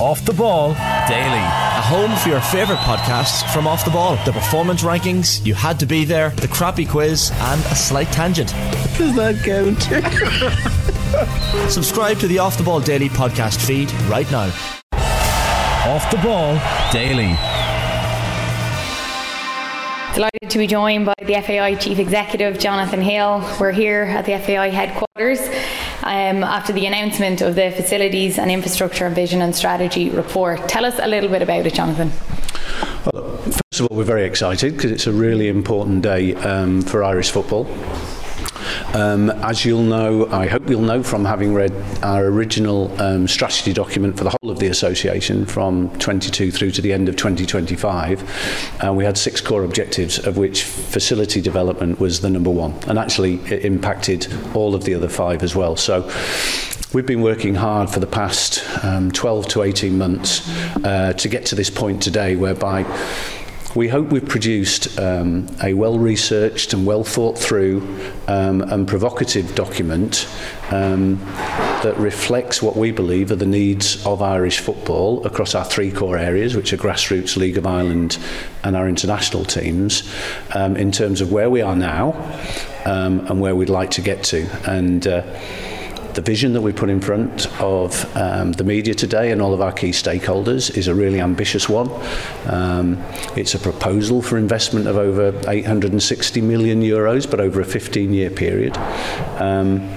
Off the Ball Daily. A home for your favourite podcasts from Off the Ball. The performance rankings, you had to be there, the crappy quiz, and a slight tangent. Does that count? Subscribe to the Off the Ball Daily podcast feed right now. Off the Ball Daily. Delighted to be joined by the FAI Chief Executive, Jonathan Hill. We're here at the FAI headquarters um, after the announcement of the Facilities and Infrastructure Vision and Strategy report. Tell us a little bit about it, Jonathan. Well, first of all, we're very excited because it's a really important day um, for Irish football. Um, as you'll know, I hope you'll know from having read our original um, strategy document for the whole of the association from 22 through to the end of 2025, uh, we had six core objectives, of which facility development was the number one, and actually it impacted all of the other five as well. So We've been working hard for the past um, 12 to 18 months uh, to get to this point today whereby we hope we've produced um, a well-researched and well-thought-through um, and provocative document um, that reflects what we believe are the needs of Irish football across our three core areas, which are grassroots, League of Ireland, and our international teams, um, in terms of where we are now um, and where we'd like to get to. And uh, the vision that we put in front of um, the media today and all of our key stakeholders is a really ambitious one. Um, it's a proposal for investment of over 860 million euros, but over a 15-year period. Um,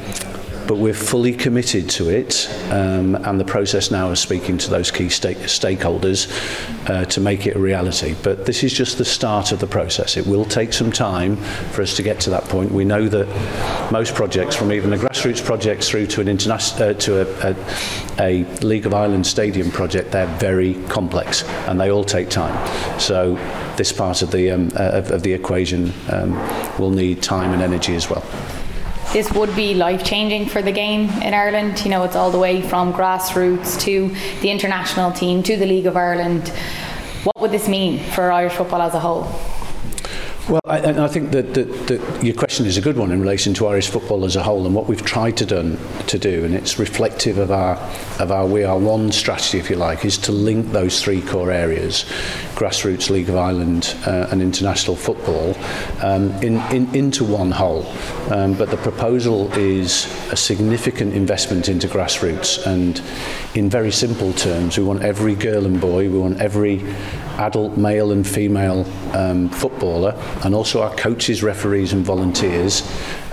but we're fully committed to it um, and the process now is speaking to those key stake stakeholders uh, to make it a reality. But this is just the start of the process. It will take some time for us to get to that point. We know that most projects, from even a grassroots project through to an international uh, to a, a, a League of Ireland stadium project, they're very complex and they all take time. So this part of the um, uh, of, of the equation um, will need time and energy as well this would be life changing for the game in Ireland. You know, it's all the way from grassroots to the international team to the League of Ireland. What would this mean for Irish football as a whole? Well, I, and I think that, that, that your question is a good one in relation to Irish football as a whole and what we've tried to, done, to do, and it's reflective of our, of our We Are One strategy, if you like, is to link those three core areas, grassroots, League of Ireland uh, and international football, um, in, in, into one whole. Um, but the proposal is a significant investment into grassroots, and in very simple terms, we want every girl and boy, we want every adult male and female um, footballer, and also our coaches, referees, and volunteers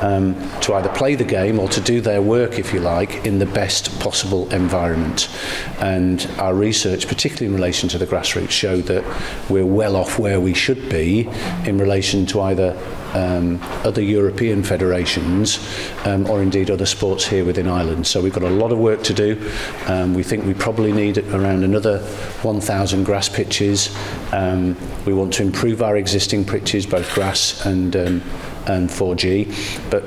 um, to either play the game or to do their work, if you like, in the best possible environment. And our research, particularly in relation to the grassroots, showed that we're well off where we should be in relation to either um, other European federations um, or indeed other sports here within Ireland. So we've got a lot of work to do. Um, we think we probably need around another 1,000 grass pitches. Um, we want to improve our existing pitches, both grass and, um, and 4G. But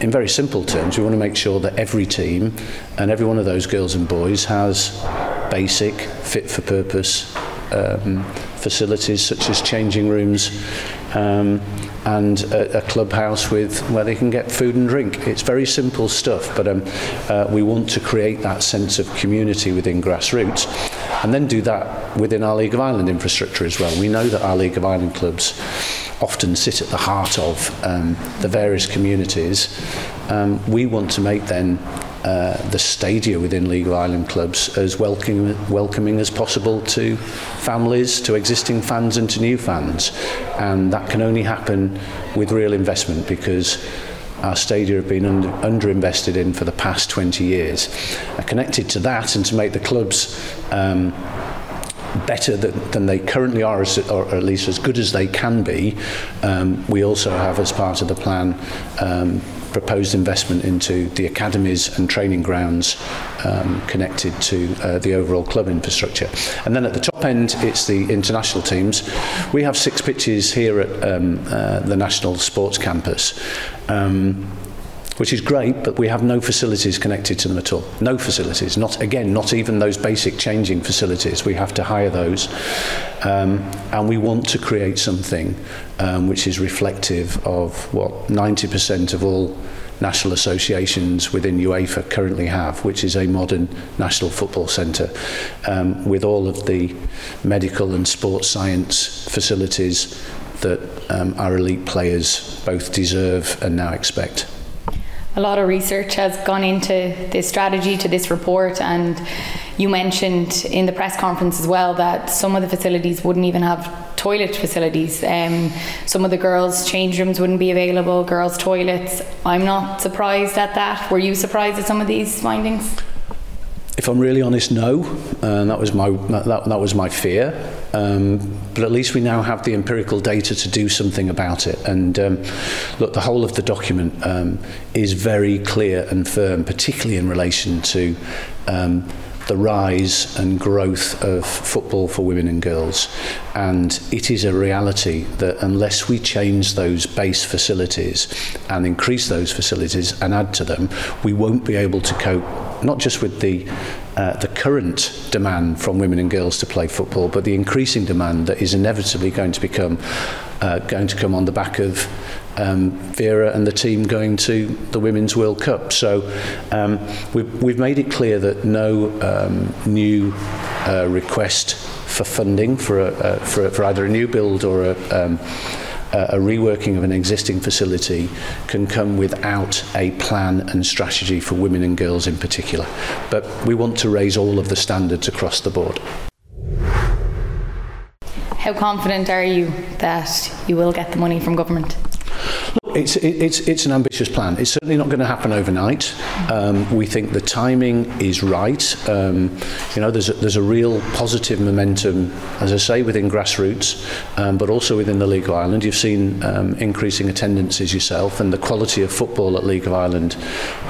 in very simple terms, we want to make sure that every team and every one of those girls and boys has basic, fit for purpose um, facilities such as changing rooms, um, and a, a clubhouse with where they can get food and drink. It's very simple stuff, but um, uh, we want to create that sense of community within grassroots and then do that within our League of Ireland infrastructure as well. We know that our League of Ireland clubs often sit at the heart of um, the various communities. Um, we want to make then uh, the stadia within League island clubs as welcoming, welcoming as possible to families, to existing fans and to new fans. And that can only happen with real investment because our stadia have been under, underinvested in for the past 20 years. Uh, connected to that and to make the clubs um, better than, than they currently are, as, or at least as good as they can be, um, we also have as part of the plan um, proposed investment into the academies and training grounds um, connected to uh, the overall club infrastructure. And then at the top end, it's the international teams. We have six pitches here at um, uh, the National Sports Campus. Um, which is great, but we have no facilities connected to them at all. No facilities. Not again, not even those basic changing facilities. We have to hire those, um, and we want to create something um, which is reflective of what 90% of all national associations within UEFA currently have, which is a modern national football centre um, with all of the medical and sports science facilities that um, our elite players both deserve and now expect. A lot of research has gone into this strategy, to this report, and you mentioned in the press conference as well that some of the facilities wouldn't even have toilet facilities. Um, some of the girls' change rooms wouldn't be available, girls' toilets. I'm not surprised at that. Were you surprised at some of these findings? If I'm really honest, no. Uh, that was my that, that was my fear. Um, but at least we now have the empirical data to do something about it. And um, look, the whole of the document um, is very clear and firm, particularly in relation to um, the rise and growth of football for women and girls. And it is a reality that unless we change those base facilities and increase those facilities and add to them, we won't be able to cope not just with the uh, the current demand from women and girls to play football, but the increasing demand that is inevitably going to become uh, going to come on the back of um, Vera and the team going to the Women's World Cup. So um, we've, we've made it clear that no um, new uh, request for funding for, a, uh, for, for either a new build or a um, a reworking of an existing facility can come without a plan and strategy for women and girls in particular. But we want to raise all of the standards across the board. How confident are you that you will get the money from government? It's, it's, it's an ambitious plan. It's certainly not going to happen overnight. Um, we think the timing is right. Um, you know, there's a, there's a real positive momentum, as I say, within grassroots, um, but also within the League of Ireland. You've seen um, increasing attendances yourself, and the quality of football at League of Ireland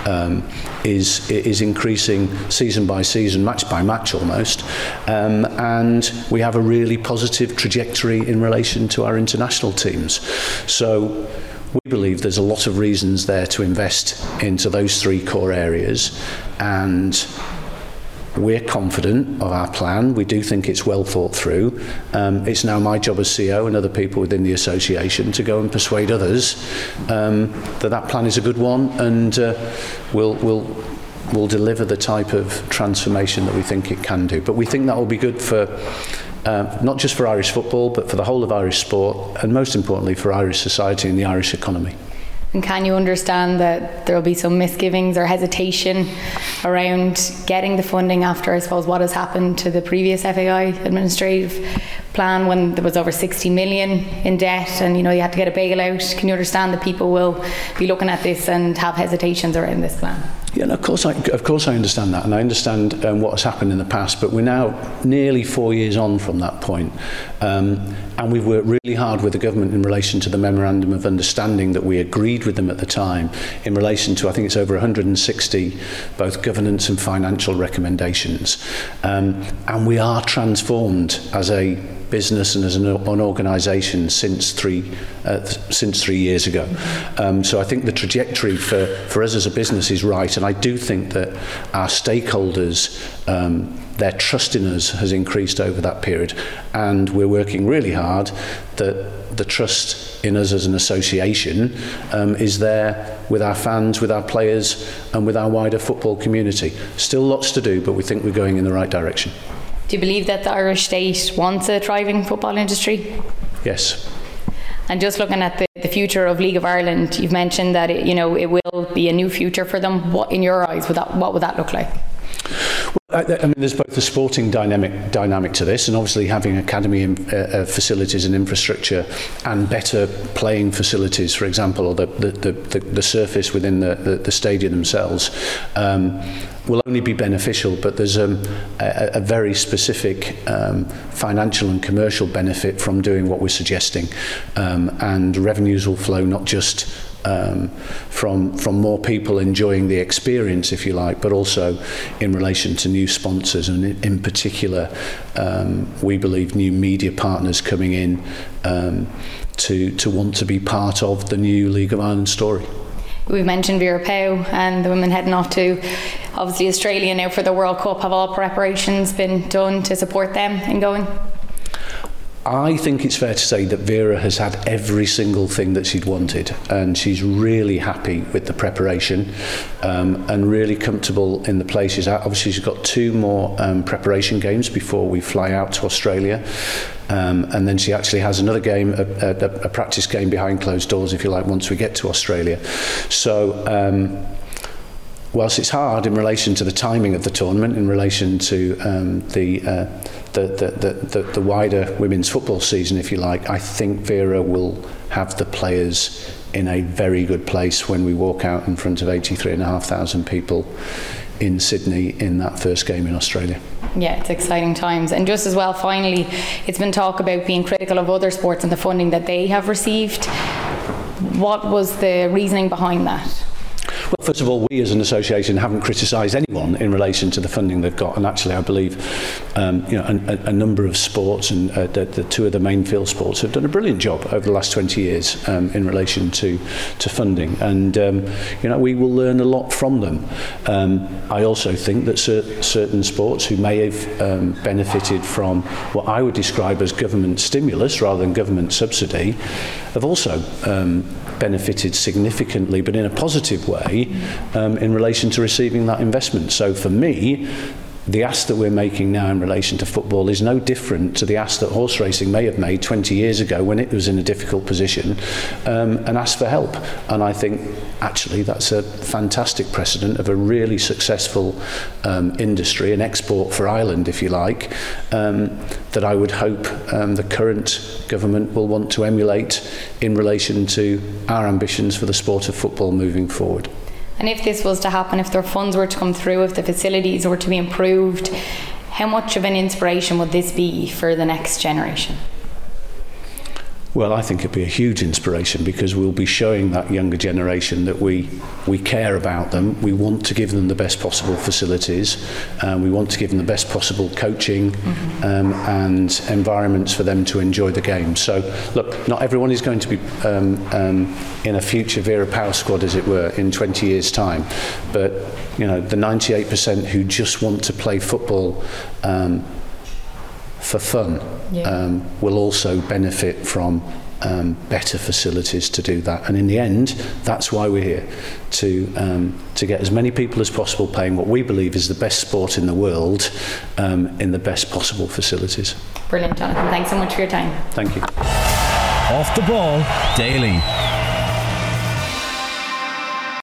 um, is, is increasing season by season, match by match almost. Um, and we have a really positive trajectory in relation to our international teams. So, we believe there's a lot of reasons there to invest into those three core areas and we're confident of our plan. We do think it's well thought through. Um, it's now my job as CEO and other people within the association to go and persuade others um, that that plan is a good one and uh, we'll, we'll, we'll deliver the type of transformation that we think it can do. But we think that will be good for uh, not just for Irish football, but for the whole of Irish sport, and most importantly for Irish society and the Irish economy. And can you understand that there will be some misgivings or hesitation around getting the funding after, I suppose, what has happened to the previous FAI administrative plan when there was over 60 million in debt and you know you had to get a bailout? Can you understand that people will be looking at this and have hesitations around this plan? Yeah, of course, I, of course, I understand that, and I understand um, what has happened in the past. But we're now nearly four years on from that point, um, and we've worked really hard with the government in relation to the memorandum of understanding that we agreed with them at the time, in relation to I think it's over 160 both governance and financial recommendations, um, and we are transformed as a business and as an, an organisation since three uh, since three years ago. Um, so I think the trajectory for, for us as a business is right, and I do think that our stakeholders. Um, their trust in us has increased over that period, and we're working really hard that the trust in us as an association um, is there with our fans, with our players, and with our wider football community. Still lots to do, but we think we're going in the right direction. Do you believe that the Irish state wants a thriving football industry? Yes. And just looking at the, the future of League of Ireland, you've mentioned that it, you know it will be a new future for them. What, in your eyes, would that, what would that look like? I, I mean, there's both the sporting dynamic dynamic to this, and obviously having academy uh, uh, facilities and infrastructure, and better playing facilities, for example, or the the, the, the surface within the, the, the stadium themselves. Um, will only be beneficial, but there's um, a, a very specific um, financial and commercial benefit from doing what we're suggesting. Um, and revenues will flow not just um, from from more people enjoying the experience, if you like, but also in relation to new sponsors and in, in particular, um, we believe new media partners coming in um, to to want to be part of the new League of Ireland story. We've mentioned Vera Pauw and the women heading off to obviously Australia now for the World Cup. Have all preparations been done to support them in going? I think it's fair to say that Vera has had every single thing that she'd wanted, and she's really happy with the preparation um, and really comfortable in the places. Obviously, she's got two more um, preparation games before we fly out to Australia. Um, and then she actually has another game, a, a, a practice game behind closed doors, if you like, once we get to Australia. So, um, whilst it's hard in relation to the timing of the tournament, in relation to um, the, uh, the, the, the, the wider women's football season, if you like, I think Vera will have the players in a very good place when we walk out in front of 83,500 people in Sydney in that first game in Australia. Yeah, it's exciting times. And just as well, finally, it's been talk about being critical of other sports and the funding that they have received. What was the reasoning behind that? Well, first of all, we as an association haven't criticised anyone in relation to the funding they've got, and actually, I believe, um, you know, a, a number of sports and uh, the, the two of the main field sports have done a brilliant job over the last 20 years um, in relation to to funding, and um, you know, we will learn a lot from them. Um, I also think that cer- certain sports who may have um, benefited from what I would describe as government stimulus rather than government subsidy have also um, benefited significantly, but in a positive way, um, in relation to receiving that investment. So for me, the ask that we're making now in relation to football is no different to the ask that horse racing may have made 20 years ago when it was in a difficult position um, and asked for help. And I think actually that's a fantastic precedent of a really successful um, industry, an export for Ireland, if you like, um, that I would hope um, the current government will want to emulate in relation to our ambitions for the sport of football moving forward. And if this was to happen, if their funds were to come through, if the facilities were to be improved, how much of an inspiration would this be for the next generation? Well, I think it'd be a huge inspiration because we'll be showing that younger generation that we we care about them. We want to give them the best possible facilities. Um, we want to give them the best possible coaching mm-hmm. um, and environments for them to enjoy the game. So, look, not everyone is going to be um, um, in a future Vera Pauw squad, as it were, in 20 years' time. But you know, the 98% who just want to play football. For fun yeah. um, will also benefit from um, better facilities to do that. And in the end, that's why we're here to um, to get as many people as possible playing what we believe is the best sport in the world um, in the best possible facilities. Brilliant, Jonathan. Thanks so much for your time. Thank you. Off the ball daily.